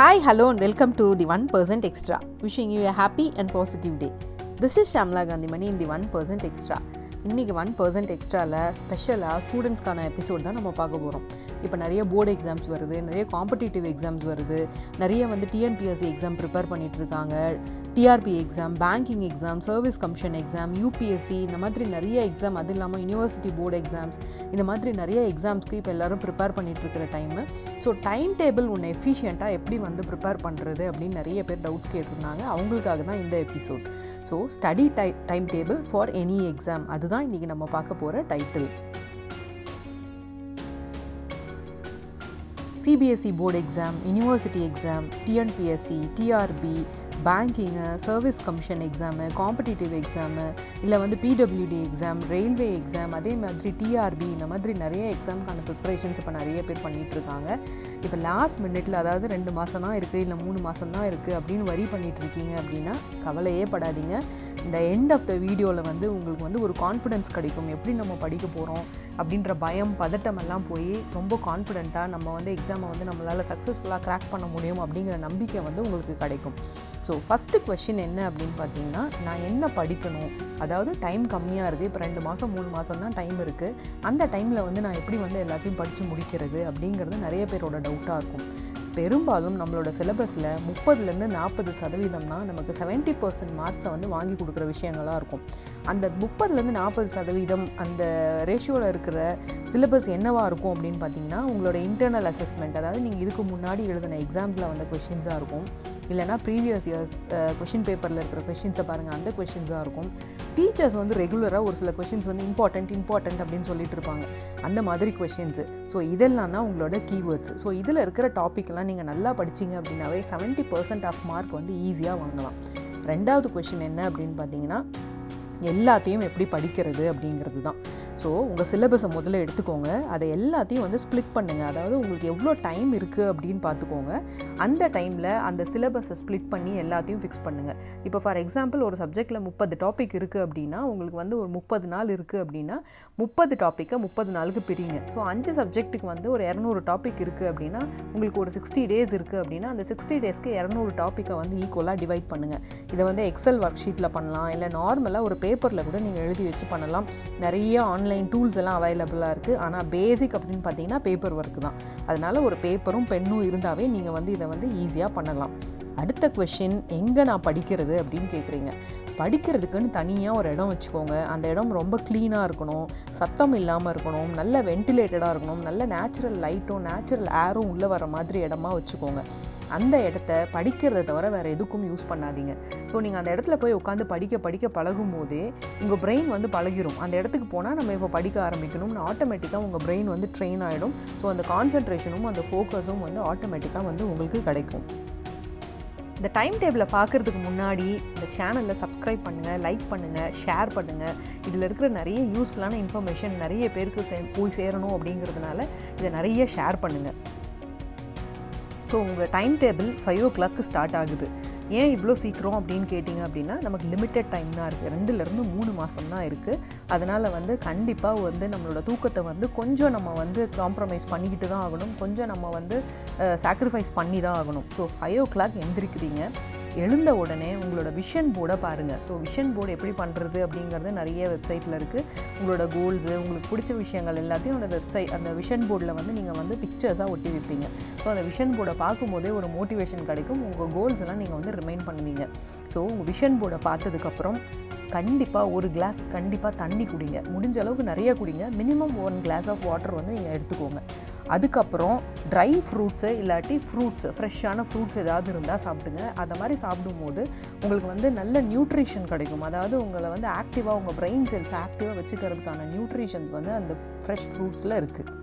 Hi, hello, and welcome to the 1% Extra. Wishing you a happy and positive day. This is Shamla Gandhimani in the 1% Extra. இன்றைக்கி one percent எக்ஸ்ட்ராவில் ஸ்பெஷலாக ஸ்டூடெண்ட்ஸ்க்கான episode தான் நம்ம பார்க்க போகிறோம் இப்போ நிறைய போர்டு எக்ஸாம்ஸ் வருது நிறைய காம்படிட்டிவ் எக்ஸாம்ஸ் வருது நிறைய வந்து டிஎன்பிஎஸ்சி எக்ஸாம் ப்ரிப்பேர் பண்ணிகிட்டு இருக்காங்க TRP exam banking exam service commission exam UPSC இந்த மாதிரி நிறைய எக்ஸாம் அது இல்லாமல் யூனிவர்சிட்டி போர்டு எக்ஸாம்ஸ் இந்த மாதிரி நிறைய எக்ஸாம்ஸ்க்கு இப்போ எல்லோரும் ப்ரிப்பேர் பண்ணிகிட்ருக்கிற டைமு ஸோ டைம் டேபிள் ஒன்று எஃபிஷியண்ட்டாக எப்படி வந்து ப்ரிப்பேர் பண்ணுறது அப்படின்னு நிறைய பேர் டவுட்ஸ் கேட்டிருந்தாங்க. அவங்களுக்காக தான் இந்த episode so study tie time table for any exam அதுதான் இன்றைக்கி நம்ம பார்க்க போகிற title CBSE board exam university exam TNPSC TRP banking service commission exam competitive exam இல்லை வந்து பிடபிள்யூடி எக்ஸாம் ரயில்வே எக்ஸாம் அதே மாதிரி டிஆர்பி இந்த மாதிரி நிறைய எக்ஸாமுக்கான ப்ரிப்ரேஷன்ஸ் இப்போ நிறைய பேர் பண்ணிகிட்ருக்காங்க இப்போ லாஸ்ட் மினிட்ல அதாவது ரெண்டு மாதம் தான் இருக்குது இல்லை மூணு மாதம் தான் இருக்குது அப்படின்னு வரி பண்ணிகிட்ருக்கீங்க அப்படின்னா கவலையே படாதீங்க. இந்த எண்ட் ஆஃப் த வீடியோவில் வந்து உங்களுக்கு வந்து ஒரு கான்ஃபிடென்ஸ் கிடைக்கும். எப்படி நம்ம படிக்க போகிறோம் அப்படின்ற பயம் பதட்டம் எல்லாம் போய் ரொம்ப கான்ஃபிடெண்ட்டாக நம்ம வந்து எக்ஸாமை வந்து நம்மளால் சக்ஸஸ்ஃபுல்லாக க்ராக் பண்ண முடியும் அப்படிங்கிற நம்பிக்கை வந்து உங்களுக்கு கிடைக்கும். ஸோ ஃபஸ்ட்டு கொஷின் என்ன அப்படின்னு பார்த்தீங்கன்னா நான் என்ன படிக்கணும்? அதாவது டைம் கம்மியாக இருக்குது இப்போ ரெண்டு மாதம் மூணு மாதம் தான் டைம் இருக்குது அந்த டைமில் வந்து நான் எப்படி வந்து எல்லாத்தையும் படித்து முடிக்கிறது அப்படிங்கிறது நிறைய பேரோட டவுட்டாக இருக்கும். பெரும்பாலும் நம்மளோட சிலபஸில் முப்பதுலேருந்து நாற்பது சதவீதம்னா நமக்கு செவன்ட்டி பர்சன்ட் மார்க்ஸை வந்து வாங்கி கொடுக்குற விஷயங்களாக இருக்கும். அந்த முப்பதுலேருந்து நாற்பது சதவீதம் அந்த ரேஷியோவில் இருக்கிற சிலபஸ் என்னவாக இருக்கும் அப்படின்னு பார்த்தீங்கன்னா உங்களோட இன்டர்னல் அசஸ்மெண்ட் அதாவது நீங்கள் இதுக்கு முன்னாடி எழுதின எக்ஸாம்ஸில் வந்த கொஷின்ஸாக இருக்கும். இல்லைனா ப்ரீவியஸ் இயர்ஸ் கொஷின் பேப்பரில் இருக்கிற கொஷின்ஸை பாருங்கள் அந்த கொஷின்ஸாக இருக்கும். டீச்சர்ஸ் வந்து ரெகுலராக ஒரு சில கொஷின்ஸ் வந்து இம்பார்ட்டண்ட் இம்பார்ட்டண்ட் அப்படின்னு சொல்லிட்டு இருப்பாங்க. அந்த மாதிரி கொஷின்ஸு ஸோ இதெல்லாம் தான் உங்களோட கீவேர்ட்ஸ் ஸோ இதில் இருக்கிற டாப்பிக்லாம் நீங்கள் நல்லா படிச்சிங்க அப்படின்னாவே செவன்ட்டி பர்சன்ட் ஆஃப் மார்க் வந்து ஈஸியாக வாங்கலாம். ரெண்டாவது கொஷின் என்ன அப்படின்னு பார்த்தீங்கன்னா எல்லாத்தையும் எப்படி படிக்கிறது அப்படிங்கிறது தான். ஸோ உங்கள் சிலபஸை முதல்ல எடுத்துக்கோங்க. அதை எல்லாத்தையும் வந்து ஸ்ப்ளிட் பண்ணுங்கள் அதாவது உங்களுக்கு எவ்வளோ டைம் இருக்குது அப்படின்னு பார்த்துக்கோங்க. அந்த டைமில் அந்த சிலபஸை ஸ்ப்ளிட் பண்ணி எல்லாத்தையும் ஃபிக்ஸ் பண்ணுங்கள் இப்போ ஃபார் எக்ஸாம்பிள் ஒரு சப்ஜெக்டில் முப்பது டாபிக் இருக்குது அப்படின்னா உங்களுக்கு வந்து ஒரு முப்பது நாள் இருக்குது அப்படின்னா முப்பது டாப்பிக்கை முப்பது நாளுக்கு பிரிங்க. ஸோ அஞ்சு சப்ஜெக்ட்டுக்கு வந்து ஒரு இரநூறு டாபிக் இருக்குது அப்படின்னா உங்களுக்கு ஒரு சிக்ஸ்டி டேஸ் இருக்குது அப்படின்னா அந்த சிக்ஸ்டி டேஸ்க்கு இரநூறு டாப்பிக்கை வந்து ஈக்குவலாக டிவைட் பண்ணுங்கள் இதை வந்து எக்ஸல் ஒர்க் ஷீட்டில் பண்ணலாம். இல்லை நார்மலாக ஒரு பேப்பரில் கூட நீங்கள் எழுதி வச்சு பண்ணலாம். நிறைய ஆன்லைன் ஆன்லைன் டூல்ஸ் எல்லாம் அவைலபிளாக இருக்குது ஆனால் பேசிக் அப்படின்னு பார்த்தீங்கன்னா பேப்பர் ஒர்க் தான். அதனால் ஒரு பேப்பரும் பெண்ணும் இருந்தாவே நீங்கள் வந்து இதை வந்து ஈஸியாக பண்ணலாம். அடுத்த கொஷின் எங்கே நான் படிக்கிறது அப்படின்னு கேட்குறீங்க படிக்கிறதுக்குன்னு தனியாக ஒரு இடம் வச்சுக்கோங்க. அந்த இடம் ரொம்ப க்ளீனாக இருக்கணும். சத்தம் இல்லாமல் இருக்கணும். நல்ல வென்டிலேட்டடாக இருக்கணும். நல்ல நேச்சுரல் லைட்டும் நேச்சுரல் ஏரும் உள்ளே வர மாதிரி இடமா வச்சுக்கோங்க. அந்த இடத்த படிக்கிறத தவிர வேறு எதுக்கும் யூஸ் பண்ணாதீங்க. ஸோ நீங்கள் அந்த இடத்துல போய் உட்காந்து படிக்க படிக்க பழகும் போதே உங்கள் பிரெயின் வந்து பழகிரும். அந்த இடத்துக்கு போனால் நம்ம இப்போ படிக்க ஆரம்பிக்கணும்னு ஆட்டோமேட்டிக்காக உங்கள் பிரெயின் வந்து ட்ரெயின் ஆகிடும் ஸோ அந்த கான்சன்ட்ரேஷனும் அந்த ஃபோக்கஸும் வந்து ஆட்டோமேட்டிக்காக வந்து உங்களுக்கு கிடைக்கும். இந்த டைம் டேபிளை பார்க்குறதுக்கு முன்னாடி இந்த சேனலில் சப்ஸ்கிரைப் பண்ணுங்கள் லைக் பண்ணுங்கள் ஷேர் பண்ணுங்கள் இதில் இருக்கிற நிறைய யூஸ்ஃபுல்லான இன்ஃபர்மேஷன் நிறைய பேருக்கு சே போய் சேரணும் அப்படிங்கிறதுனால இதை நிறைய ஷேர் பண்ணுங்கள் ஸோ உங்கள் time table five o'clock start ஆகுது. ஏன் இவ்வளோ சீக்கிரம் அப்படின்னு கேட்டிங்க அப்படின்னா நமக்கு லிமிட்டட் டைம் தான் இருக்குது ரெண்டுலேருந்து மூணு மாதம் தான் இருக்குது அதனால் வந்து கண்டிப்பாக வந்து நம்மளோட தூக்கத்தை வந்து கொஞ்சம் நம்ம வந்து காம்ப்ரமைஸ் பண்ணிக்கிட்டு தான் ஆகணும். கொஞ்சம் நம்ம வந்து சாக்ரிஃபைஸ் பண்ணி தான் ஆகணும். ஸோ ஃபைவ் ஓ கிளாக் எந்திரிக்கிறீங்க. எழுந்த உடனே உங்களோட விஷன் போர்டை பாருங்கள் ஸோ விஷன் போர்டு எப்படி பண்ணுறது அப்படிங்கிறது நிறைய வெப்சைட்டில் இருக்குது உங்களோட கோல்ஸு உங்களுக்கு பிடிச்ச விஷயங்கள் எல்லாத்தையும் அந்த வெப்சைட் அந்த விஷன் போர்டில் வந்து நீங்கள் வந்து பிக்சர்ஸாக ஒட்டி வைப்பீங்க. ஸோ அந்த விஷன் போர்டை பார்க்கும்போதே ஒரு மோட்டிவேஷன் கிடைக்கும். உங்கள் கோல்ஸ் எல்லாம் நீங்கள் வந்து ரிமைண்ட் பண்ணுவீங்க. ஸோ உங்கள் விஷன் போர்டை பார்த்ததுக்கப்புறம் கண்டிப்பாக ஒரு கிளாஸ் கண்டிப்பாக தண்ணி குடிங்க. முடிஞ்ச அளவுக்கு நிறைய குடிங்க. Minimum one glass of water வந்து நீங்கள் எடுத்துக்கோங்க. அதுக்கப்புறம் ட்ரை ஃப்ரூட்ஸு இல்லாட்டி ஃப்ரூட்ஸ் ஃப்ரெஷ்ஷான ஃப்ரூட்ஸ் ஏதாவது இருந்தால் சாப்பிடுங்க. அந்த மாதிரி சாப்பிடும்போது உங்களுக்கு வந்து நல்ல நியூட்ரிஷன் கிடைக்கும். அதாவது உங்களை வந்து ஆக்டிவாக உங்கள் பிரெயின் செல்ஸ் ஆக்டிவாக வச்சுக்கிறதுக்கான நியூட்ரிஷன்ஸ் வந்து அந்த ஃப்ரெஷ் ஃப்ரூட்ஸில் இருக்குது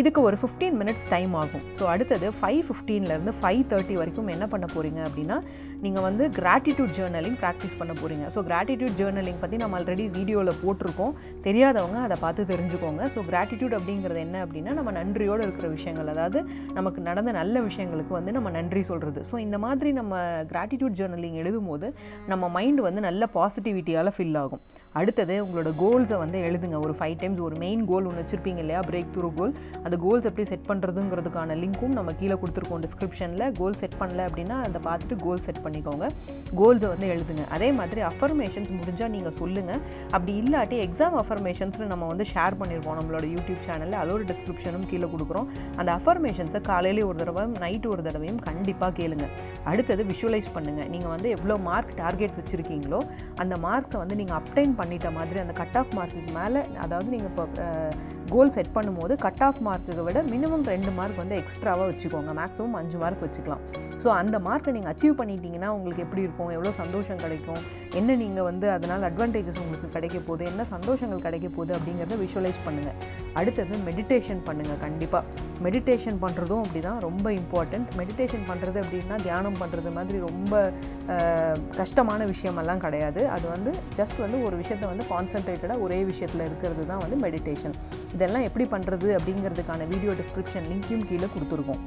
இதுக்கு ஒரு ஃபிஃப்டீன் மினிட்ஸ் டைம் ஆகும். ஸோ அடுத்தது ஃபைவ் ஃபிஃப்டீன்லேருந்து ஃபைவ் தேர்ட்டி வரைக்கும் என்ன பண்ண போகிறீங்க அப்படின்னா நீங்கள் வந்து கிராட்டிடியூட் ஜேர்னலிங் ப்ராக்டிஸ் பண்ண போகிறீங்க ஸோ கிராட்டிடியூட் ஜேர்னலிங் பற்றி நம்ம ஆல்ரெடி வீடியோவில் போட்டிருக்கோம். தெரியாதவங்க அதை பார்த்து தெரிஞ்சுக்கோங்க. ஸோ கிராட்டிடியூட் அப்படிங்கிறது என்ன அப்படின்னா நம்ம நன்றியோடு இருக்கிற விஷயங்கள். அதாவது நமக்கு நடந்த நல்ல விஷயங்களுக்கு வந்து நம்ம நன்றி சொல்கிறது ஸோ இந்த மாதிரி நம்ம கிராட்டிடியூட் ஜேர்னலிங் எழுதும் போது நம்ம மைண்ட் வந்து நல்ல பாசிட்டிவிட்டியால் ஃபில் ஆகும். அடுத்தது உங்களோட கோல்ஸை வந்து எழுதுங்க. ஒரு ஃபைவ் டைம்ஸ் ஒரு மெயின் கோல் ஒன்று வச்சுருப்பீங்க இல்லையா? பிரேக் த்ரூ கோல் அந்த கோல்ஸ் எப்படி செட் பண்ணுறதுங்கிறதுக்கான லிங்க்கும் நம்ம கீழே கொடுத்துருக்கோம் டிஸ்கிரிப்ஷனில் கோல் செட் பண்ணல அப்படின்னா அதை பார்த்துட்டு கோல் செட் பண்ணிக்கோங்க. கோல்ஸை வந்து எழுதுங்க. அதே மாதிரி அஃபர்மேஷன்ஸ் முடிஞ்சால் நீங்கள் சொல்லுங்கள் அப்படி இல்லாட்டி எக்ஸாம் அஃபர்மேஷன்ஸ்னு நம்ம வந்து ஷேர் பண்ணியிருக்கோம் நம்மளோட யூடியூப் சேனலில் அதோட டிஸ்கிரிப்ஷனும் கீழே கொடுக்குறோம். அந்த அஃபர்மேஷன்ஸை காலையிலே ஒரு தடவை நைட்டு ஒரு தடவையும் கண்டிப்பாக கேளுங்க. அடுத்தது விஷுவலைஸ் பண்ணுங்கள் நீங்கள் வந்து எவ்வளோ மார்க் டார்கெட் வச்சுருக்கீங்களோ அந்த மார்க்ஸை வந்து நீங்கள் அப்டைன் பண்ணிட்ட மாதிரி அந்த கட் ஆஃப் மார்க்குக்கு மேலே அதாவது நீங்கள் இப்போ கோல் செட் பண்ணும்போது கட் ஆஃப் மார்க்குக்கு விட மினிமம் ரெண்டு மார்க் வந்து எக்ஸ்ட்ராவாக வச்சுக்கோங்க. மேக்ஸிமம் அஞ்சு மார்க் வச்சுக்கலாம். ஸோ அந்த மார்க்கை நீங்கள் அச்சீவ் பண்ணிட்டீங்கன்னா உங்களுக்கு எப்படி இருக்கும்? எவ்வளோ சந்தோஷம் கிடைக்கும்? என்ன நீங்கள் வந்து அதனால் அட்வான்டேஜஸ் உங்களுக்கு கிடைக்க போகுது? என்ன சந்தோஷங்கள் கிடைக்க போகுது? அப்படிங்கிறத விஷுவலைஸ் பண்ணுங்கள் அடுத்தது மெடிடேஷன் பண்ணுங்கள் கண்டிப்பாக மெடிடேஷன் பண்ணுறதும் அப்படி தான் ரொம்ப இம்பார்ட்டண்ட் மெடிடேஷன் பண்ணுறது அப்படின்னா தியானம் பண்ணுறது மாதிரி ரொம்ப கஷ்டமான விஷயமெல்லாம் கிடையாது. அது வந்து ஜஸ்ட் வந்து ஒரு விஷயம் விஷயத்தை வந்து கான்சென்ட்ரேட்டடாக ஒரே விஷயத்தில் இருக்கிறது தான் வந்து மெடிடேஷன் இதெல்லாம் எப்படி பண்ணுறது அப்படிங்கிறதுக்கான வீடியோ டிஸ்கிரிப்ஷன் லிங்க்கையும் கீழே கொடுத்துருக்கோம்.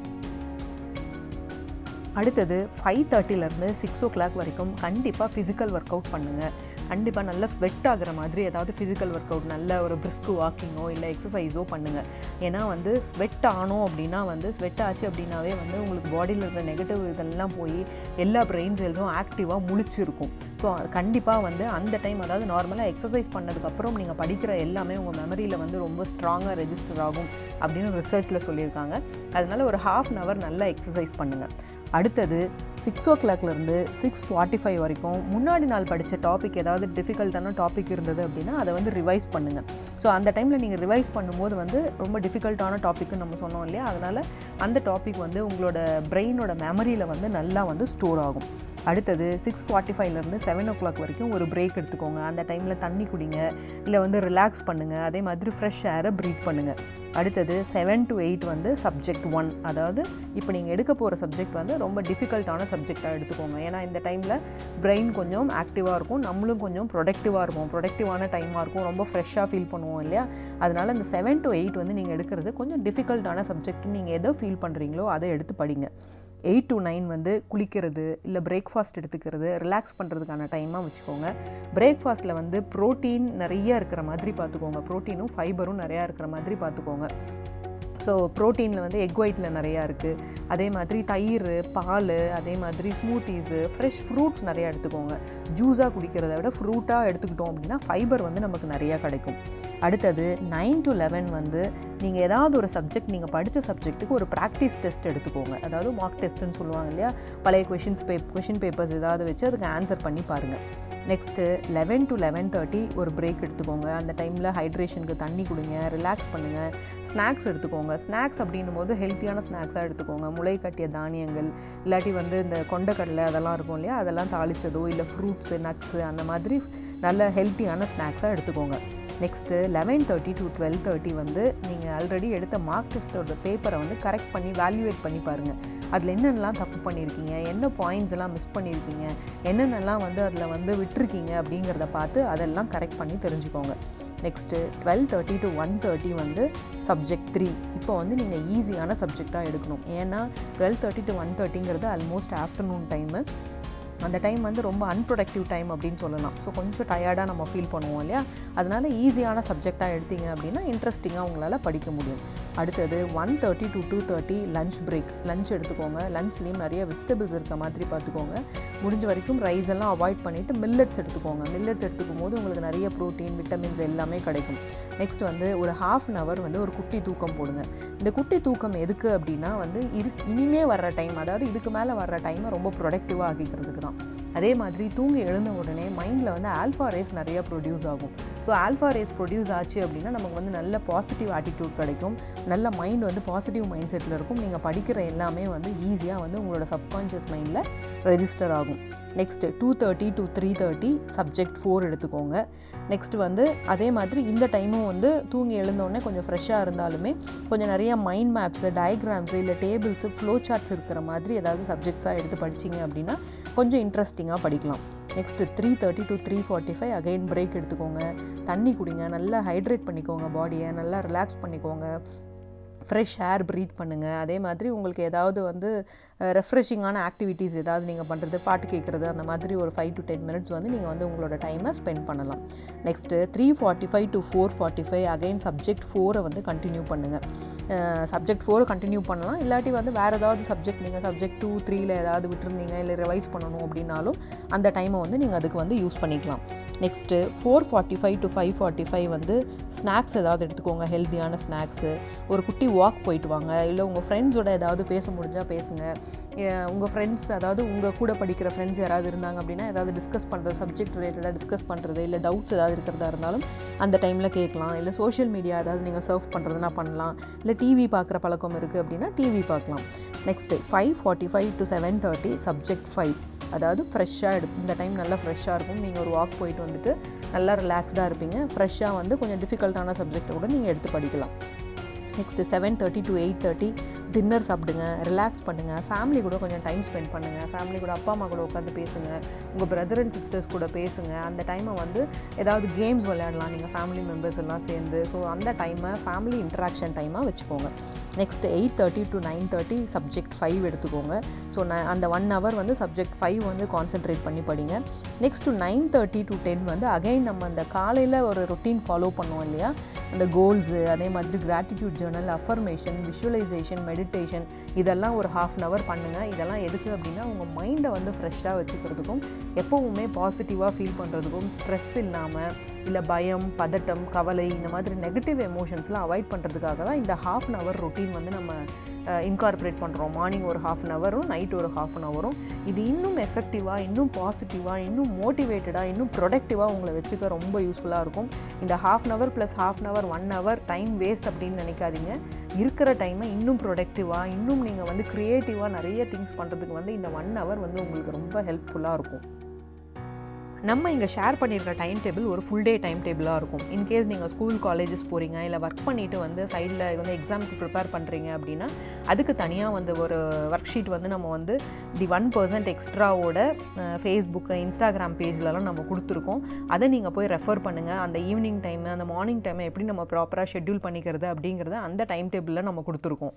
அடுத்தது ஃபைவ் தேர்ட்டிலேருந்து சிக்ஸ் ஓ கிளாக் வரைக்கும் கண்டிப்பாக ஃபிசிக்கல் ஒர்க் அவுட் பண்ணுங்கள் கண்டிப்பாக நல்லா ஸ்வெட் ஆகிற மாதிரி ஏதாவது ஃபிசிக்கல் ஒர்க் அவுட் நல்ல ஒரு பிரிஸ்க் வாக்கிங்கோ இல்லை எக்ஸசைஸோ பண்ணுங்கள் ஏன்னா வந்து ஸ்வெட் ஆனோம் அப்படின்னா வந்து ஸ்வெட் ஆச்சு அப்படின்னாவே வந்து உங்களுக்கு பாடியில் இருக்கிற நெகட்டிவ் இதெல்லாம் போய் எல்லா பிரெயின் செல்ஸும் ஆக்டிவாக முழிச்சிருக்கும். ஸோ கண்டிப்பாக வந்து அந்த டைம் அதாவது நார்மலாக எக்ஸசைஸ் பண்ணதுக்கப்புறம் நீங்கள் படிக்கிற எல்லாமே உங்கள் மெமரியில் வந்து ரொம்ப ஸ்ட்ராங்காக ரெஜிஸ்டர் ஆகும் அப்படின்னு ரிசர்ச்சில் சொல்லியிருக்காங்க. அதனால் ஒரு ஹாஃப் அன் ஹவர் நல்லா எக்ஸசைஸ் பண்ணுங்கள் அடுத்தது சிக்ஸ் ஓ கிளாக்லேருந்து சிக்ஸ் ஃபார்ட்டி ஃபைவ் வரைக்கும் முன்னாடி நாள் படித்த டாபிக் ஏதாவது டிஃபிகல்ட்டான டாபிக் இருந்தது அப்படின்னா அதை வந்து ரிவைஸ் பண்ணுங்கள் ஸோ அந்த டைமில் நீங்கள் ரிவைஸ் பண்ணும்போது வந்து ரொம்ப டிஃபிகல்ட்டான டாப்பிக்னு நம்ம சொன்னோம் இல்லையா? அதனால் அந்த டாபிக் வந்து உங்களோட பிரெயினோட மெமரியில் வந்து நல்லா வந்து ஸ்டோர் ஆகும். அடுத்தது சிக்ஸ் ஃபார்ட்டி ஃபைவ்லேருந்து செவன் ஓ கிளாக் வரைக்கும் ஒரு பிரேக் எடுத்துக்கோங்க. அந்த டைமில் தண்ணி குடிங்க. இல்லை வந்து ரிலாக்ஸ் பண்ணுங்கள் அதே மாதிரி ஃப்ரெஷ் ஏரை ப்ரீத் பண்ணுங்கள் அடுத்தது செவன் டு எயிட் வந்து சப்ஜெக்ட் ஒன் அதாவது இப்போ நீங்கள் எடுக்க போகிற சப்ஜெக்ட் வந்து ரொம்ப டிஃபிகல்ட்டான சப்ஜெக்டாக எடுத்துக்கோங்க. ஏன்னா இந்த டைமில் பிரெயின் கொஞ்சம் ஆக்டிவாக இருக்கும். நம்மளும் கொஞ்சம் ப்ரொடக்டிவாக இருக்கும் ப்ரொடக்டிவான டைமாக இருக்கும். ரொம்ப ஃப்ரெஷ்ஷாக ஃபீல் பண்ணுவோம் இல்லையா? அதனால் இந்த செவன் டு எயிட் வந்து நீங்கள் எடுக்கிறது கொஞ்சம் டிஃபிகல்ட்டான சப்ஜெக்ட் நீங்கள் எதோ ஃபீல் பண்ணுறீங்களோ அதை எடுத்து படிங்க. எயிட் டு நைன் வந்து குளிக்கிறது இல்லை பிரேக்ஃபாஸ்ட் எடுத்துக்கிறது ரிலாக்ஸ் பண்ணுறதுக்கான டைமாக வச்சுக்கோங்க. பிரேக்ஃபாஸ்ட்டில் வந்து ப்ரோட்டீன் நிறைய இருக்கிற மாதிரி பார்த்துக்கோங்க. ப்ரோட்டீனும் ஃபைபரும் நிறையா இருக்கிற மாதிரி பார்த்துக்கோங்க. ஸோ ப்ரோட்டீனில் வந்து எக் ஒயிட்டில் நிறையா இருக்குது அதே மாதிரி தயிர் பால் அதே மாதிரி ஸ்மூத்தீஸு ஃப்ரெஷ் ஃப்ரூட்ஸ் நிறையா எடுத்துக்கோங்க. ஜூஸாக குடிக்கிறத விட ஃப்ரூட்டாக எடுத்துக்கிட்டோம் அப்படின்னா ஃபைபர் வந்து நமக்கு நிறையா கிடைக்கும். அடுத்தது நைன் டு லெவன் வந்து நீங்கள் ஏதாவது ஒரு சப்ஜெக்ட் நீங்கள் படித்த சப்ஜெக்ட்டுக்கு ஒரு ப்ராக்டிஸ் டெஸ்ட் எடுத்துக்கோங்க. அதாவது மார்க் டெஸ்ட்டுன்னு சொல்லுவாங்க இல்லையா? பழைய கொஷின்ஸ் பே கொஷின் பேப்பர்ஸ் ஏதாவது வச்சு அதுக்கு ஆன்சர் பண்ணி பாருங்கள் next eleven to eleven thirty ஒரு பிரேக் எடுத்துக்கோங்க. அந்த டைமில் ஹைட்ரேஷனுக்கு தண்ணி கொடுங்க ரிலாக்ஸ் பண்ணுங்கள் ஸ்நாக்ஸ் எடுத்துக்கோங்க. ஸ்நாக்ஸ் அப்படின்னும் போது ஹெல்த்தியான ஸ்நாக்ஸாக எடுத்துக்கோங்க. முளை கட்டிய தானியங்கள் இல்லாட்டி வந்து இந்த கொண்டக்கடலை அதெல்லாம் இருக்கும் இல்லையா? அதெல்லாம் தாளிச்சதோ இல்லை ஃப்ரூட்ஸு நட்ஸு அந்த மாதிரி நல்ல ஹெல்த்தியான ஸ்நாக்ஸாக எடுத்துக்கோங்க. Next eleven thirty to twelve thirty வந்து நீங்கள் ஆல்ரெடி எடுத்த மார்க் டெஸ்ட்டோட பேப்பரை வந்து கரெக்ட் பண்ணி வேல்யூவேட் பண்ணி பாருங்கள் அதில் என்னென்னலாம் தப்பு பண்ணியிருக்கீங்க? என்ன பாயிண்ட்ஸ் எல்லாம் மிஸ் பண்ணியிருக்கீங்க? என்னென்னலாம் வந்து அதில் வந்து விட்டுருக்கீங்க? அப்படிங்கிறத பார்த்து அதெல்லாம் கரெக்ட் பண்ணி தெரிஞ்சுக்கோங்க. Next twelve thirty to one thirty வந்து சப்ஜெக்ட் த்ரீ இப்போ வந்து நீங்கள் ஈஸியான சப்ஜெக்டாக எடுக்கணும். ஏன்னா டுவெல் தேர்ட்டி டு ஒன் தேர்ட்டிங்கிறது ஆல்மோஸ்ட் ஆஃப்டர்நூன் டைமு அந்த டைம் வந்து ரொம்ப அன்ப்ரொடக்டிவ் டைம் அப்படின்னு சொல்லலாம். ஸோ கொஞ்சம் டயர்டாக நம்ம ஃபீல் பண்ணுவோம் இல்லையா? அதனால் ஈஸியான சப்ஜெக்டாக எடுத்தீங்க அப்படின்னா இன்ட்ரெஸ்டிங்காக உங்களால் படிக்க முடியும். அடுத்தது one thirty to two thirty lunch break lunch எடுத்துக்கோங்க. லஞ்ச்லேயும் நிறைய வெஜிடபிள்ஸ் இருக்க மாதிரி பார்த்துக்கோங்க. முடிஞ்ச வரைக்கும் ரைஸ் எல்லாம் அவாய்ட் பண்ணிவிட்டு மில்லட்ஸ் எடுத்துக்கோங்க. மில்லட்ஸ் எடுத்துக்கும் போது உங்களுக்கு நிறைய ப்ரோட்டீன் விட்டமின்ஸ் எல்லாமே கிடைக்கும். நெக்ஸ்ட் வந்து ஒரு ஹாஃப் அன் ஹவர் வந்து ஒரு குட்டி தூக்கம் போடுங்க. இந்த குட்டி தூக்கம் எதுக்கு அப்படின்னா வந்து இரு இனிமே வர்ற டைம் அதாவது இதுக்கு மேலே வர்ற டைமை ரொம்ப ப்ரொடக்டிவாக ஆகிக்கிறதுக்கு தான். அதே மாதிரி தூங்கி எழுந்த உடனே மைண்டில் வந்து ஆல்ஃபா ரேஸ் நிறைய ப்ரொடியூஸ் ஆகும். ஸோ ஆல்ஃபா ரேஸ் ப்ரொடியூஸ் ஆச்சு அப்படின்னா நமக்கு வந்து நல்ல பாசிட்டிவ் ஆட்டிடியூட் கிடைக்கும். நல்ல மைண்ட் வந்து பாசிட்டிவ் மைண்ட் செட்டில் இருக்கும். நீங்கள் படிக்கிற எல்லாமே வந்து ஈஸியாக வந்து உங்களோட சப்கான்ஷியஸ் மைண்டில் ரெஜிஸ்டர் ஆகும். Next two thirty to three thirty subject four எடுத்துக்கோங்க. நெக்ஸ்ட் வந்து அதே மாதிரி இந்த டைமும் வந்து தூங்கி எழுந்தோடனே கொஞ்சம் ஃப்ரெஷ்ஷாக இருந்தாலுமே கொஞ்சம் நிறைய மைண்ட் மேப்ஸு டயக்ராம்ஸு இல்லை டேபிள்ஸு ஃப்ளோ சார்ட்ஸ் இருக்கிற மாதிரி ஏதாவது சப்ஜெக்ட்ஸாக எடுத்து படிச்சிங்க அப்படின்னா கொஞ்சம் இன்ட்ரெஸ்டிங்காக படிக்கலாம். Next three thirty to three forty five again break எடுத்துக்கோங்க. தண்ணி குடிங்க. நல்லா ஹைட்ரேட் பண்ணிக்கோங்க பாடியை நல்லா ரிலாக்ஸ் பண்ணிக்கோங்க. ஃப்ரெஷ் ஏர் ப்ரீத் பண்ணுங்கள் அதே மாதிரி உங்களுக்கு ஏதாவது வந்து ரெஃப்ரெஷிங்கான ஆக்டிவிட்டீஸ் ஏதாவது நீங்கள் பண்ணுறது பாட்டு கேட்குறது அந்த மாதிரி ஒரு ஃபைவ் டு டென் மினிட்ஸ் வந்து நீங்கள் வந்து உங்களோட டைமை ஸ்பெண்ட் பண்ணலாம். Next three forty five to four forty five again subject ஃபோரை வந்து கண்டினியூ பண்ணுங்கள் சப்ஜெக்ட் ஃபோரை கண்டினியூ பண்ணலாம். இல்லாட்டி வந்து வேறு ஏதாவது சப்ஜெக்ட் நீங்கள் சப்ஜெக்ட் டூ த்ரீல ஏதாவது விட்டுருந்தீங்க இல்லை ரிவைஸ் பண்ணணும் அப்படின்னாலும் அந்த டைமை வந்து நீங்கள் அதுக்கு வந்து யூஸ் பண்ணிக்கலாம். Next four forty five to five forty five வந்து ஸ்நாக்ஸ் ஏதாவது எடுத்துக்கோங்க. ஹெல்த்தியான ஸ்நாக்ஸு ஒரு குட்டி வாக் போயிட்டு வாங்க. இல்லை உங்கள் ஃப்ரெண்ட்ஸோட ஏதாவது பேச முடிஞ்சால் பேசுங்க. உங்கள் ஃப்ரெண்ட்ஸ் அதாவது உங்கள் கூட படிக்கிற ஃப்ரெண்ட்ஸ் யாராவது இருந்தாங்க அப்படின்னா ஏதாவது டிஸ்கஸ் பண்ணுறது சப்ஜெக்ட் ரிலேட்டடாக டிஸ்கஸ் பண்ணுறது இல்லை டவுட்ஸ் ஏதாவது இருக்கிறதா இருந்தாலும் அந்த டைமில் கேட்கலாம் இல்லை சோஷியல் மீடியா ஏதாவது நீங்கள் சர்வ் பண்ணுறதுனா பண்ணலாம். இல்லை டிவி பார்க்குற பழக்கம் இருக்குது அப்படின்னா டிவி பார்க்கலாம். Next five forty five to seven thirty subject five அதாவது ஃப்ரெஷ்ஷாக எடு இந்த டைம் நல்லா ஃப்ரெஷ்ஷாக இருக்கும். நீங்கள் ஒரு வாக் போயிட்டு வந்துட்டு நல்லா ரிலாக்ஸ்டாக இருப்பீங்க. ஃப்ரெஷ்ஷாக வந்து கொஞ்சம் டிஃபிகல்ட்டான சப்ஜெக்டை கூட நீங்கள் எடுத்து படிக்கலாம். Next seven thirty to eight thirty dinner சாப்பிடுங்க ரிலாக்ஸ் பண்ணுங்கள் ஃபேமிலி கூட கொஞ்சம் டைம் ஸ்பெண்ட் பண்ணுங்கள் ஃபேமிலி கூட அப்பா அம்மா கூட உட்காந்து பேசுங்க. உங்கள் பிரதர் அண்ட் சிஸ்டர்ஸ் கூட பேசுங்க. அந்த டைமை வந்து ஏதாவது கேம்ஸ் விளையாடலாம். நீங்கள் ஃபேமிலி மெம்பர்ஸ் எல்லாம் சேர்ந்து. ஸோ அந்த டைமை ஃபேமிலி இன்ட்ராக்ஷன் டைமாக வச்சுக்கோங்க. Next eight thirty to nine thirty subject five எடுத்துக்கோங்க. ஸோ நான் அந்த ஒன் ஹவர் வந்து சப்ஜெக்ட் ஃபைவ் வந்து கான்சென்ட்ரேட் பண்ணி படிங்க. Next to nine thirty to ten வந்து அகைன் நம்ம அந்த காலையில் ஒரு ரொட்டீன் ஃபாலோ பண்ணுவோம் இல்லையா? அந்த கோல்ஸு அதே மாதிரி gratitude journal affirmation visualisation meditation இதெல்லாம் ஒரு ஹாஃப் அன் அவர் பண்ணுங்கள் இதெல்லாம் எதுக்கு அப்படின்னா உங்கள் மைண்டை வந்து ஃப்ரெஷ்ஷாக வச்சுக்கிறதுக்கும் எப்போவுமே பாசிட்டிவாக ஃபீல் பண்ணுறதுக்கும் ஸ்ட்ரெஸ் இல்லாமல் இல்லை பயம் பதட்டம் கவலை இந்த மாதிரி நெகட்டிவ் எமோஷன்ஸ்லாம் அவாய்ட் பண்ணுறதுக்காக தான் இந்த ஹாஃப் அன் அவர் ரொட்டீன் வந்து நம்ம இன்கார்பரேட் பண்ணுறோம் மார்னிங் ஒரு ஹாஃப் அன் ஹவரும் நைட் ஒரு ஹாஃப் அன் ஹவரும் இது இன்னும் எஃபெக்டிவாக இன்னும் பாசிட்டிவாக இன்னும் மோட்டிவேட்டடாக இன்னும் ப்ரொடக்டிவாக உங்களை வச்சுக்க ரொம்ப யூஸ்ஃபுல்லாக இருக்கும். இந்த half an hour plus half an hour one hour time waste அப்படின்னு நினைக்காதீங்க. இருக்கிற டைமை இன்னும் ப்ரொடக்டிவாக இன்னும் நீங்கள் வந்து க்ரியேட்டிவாக நிறைய திங்ஸ் பண்ணுறதுக்கு வந்து இந்த ஒன் ஹவர் வந்து உங்களுக்கு ரொம்ப ஹெல்ப்ஃபுல்லாக இருக்கும். நம்ம இங்கே ஷேர் பண்ணியிருக்க டைம் டேபிள் ஒரு ஃபுல் டே டைம் டேபிளாக இருக்கும். இன்கேஸ் நீங்கள் ஸ்கூல் காலேஜஸ் போகிறீங்க இல்லை ஒர்க் பண்ணிவிட்டு வந்து சைடில் வந்து எக்ஸாமுக்கு ப்ரிப்பேர் பண்ணுறீங்க அப்படின்னா அதுக்கு தனியாக வந்து ஒரு ஒர்க் ஷீட் வந்து நம்ம வந்து தி ஒன் பர்சன்ட் எக்ஸ்ட்ராவோட ஃபேஸ்புக்கு இன்ஸ்டாகிராம் பேஜ்லலாம் நம்ம கொடுத்துருக்கோம். அதை நீங்கள் போய் ரெஃபர் பண்ணுங்கள் அந்த ஈவினிங் டைமு அந்த மார்னிங் டைமை எப்படி நம்ம ப்ராப்பராக ஷெட்யூல் பண்ணிக்கிறது அப்படிங்கிறத அந்த டைம் டேபிளில் நம்ம கொடுத்துருக்கோம்.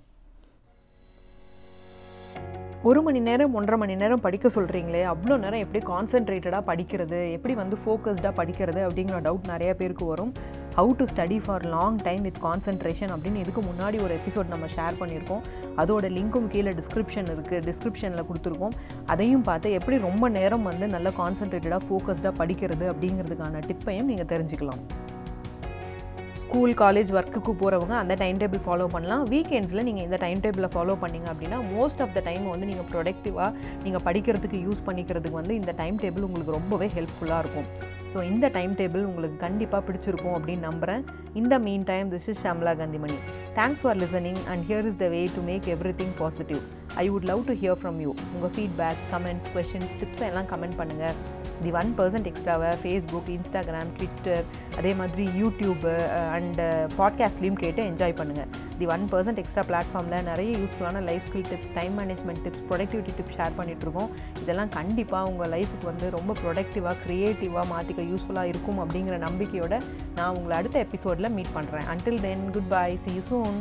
ஒரு மணி நேரம் ஒன்றரை மணி நேரம் படிக்க சொல்கிறீங்களே அவ்வளோ நேரம் எப்படி கான்சென்ட்ரேட்டடாக படிக்கிறது எப்படி வந்து ஃபோக்கஸ்டாக படிக்கிறது அப்படிங்கிற டவுட் நிறைய பேருக்கு வரும். How to study for long time with concentration அப்படின்னு இதுக்கு முன்னாடி ஒரு எபிசோட் நம்ம ஷேர் பண்ணியிருக்கோம். அதோட லிங்க்கும் கீழே டிஸ்கிரிப்ஷன் இருக்குது டிஸ்கிரிப்ஷனில் கொடுத்துருக்கோம். அதையும் பார்த்து எப்படி ரொம்ப நேரம் வந்து நல்லா கான்சென்ட்ரேட்டடாக ஃபோக்கஸ்டாக படிக்கிறது அப்படிங்கிறதுக்கான டிப்பையும் நீங்கள் தெரிஞ்சுக்கலாம். ஸ்கூல் காலேஜ் ஒர்க்குக்கு போகிறவங்க அந்த டைம் டேபிள் ஃபாலோ பண்ணலாம். வீக்கெண்ட்ஸில் நீங்கள் இந்த டைம் டேபிளை ஃபாலோ பண்ணிங்க அப்படின்னா மோஸ்ட் ஆஃப் த டைம் வந்து நீங்கள் ப்ரொடக்டிவாக நீங்கள் படிக்கிறதுக்கு யூஸ் பண்ணிக்கிறதுக்கு வந்து இந்த டைம் டேபிள் உங்களுக்கு ரொம்பவே ஹெல்ப்ஃபுல்லாக இருக்கும். ஸோ இந்த டைம் டேபிள் உங்களுக்கு கண்டிப்பாக பிடிச்சிருக்கும் அப்படின்னு நம்புகிறேன் இந்த mean time this is Shamla Kanthimani thanks for listening and here is the way to make everything positive I would love to hear from you உங்கள் ஃபீட்பேக்ஸ் கமெண்ட்ஸ் கொஷின்ஸ் டிப்ஸ் எல்லாம் comment பண்ணுங்கள் the one percent எக்ஸ்ட்ராவை Facebook Instagram Twitter அதே மாதிரி YouTube and பாட்காஸ்ட்லேயும் கேட்டு enjoy பண்ணுங்கள் the one percent extra பிளாட்ஃபார்மில் நிறைய யூஸ்ஃபுல்லான life skill tips time management tips productivity tips share பண்ணிகிட்ருக்கோம் இதெல்லாம் கண்டிப்பாக உங்கள் லைஃபுக்கு வந்து ரொம்ப ப்ரொடக்டிவாக க்ரியேட்டிவாக மாற்றிக்க யூஸ்ஃபுல்லாக இருக்கும் அப்படிங்கிற நம்பிக்கையோட நான் உங்களை அடுத்த எபிசோடில் மீட் பண்ணுறேன் until then goodbye see you soon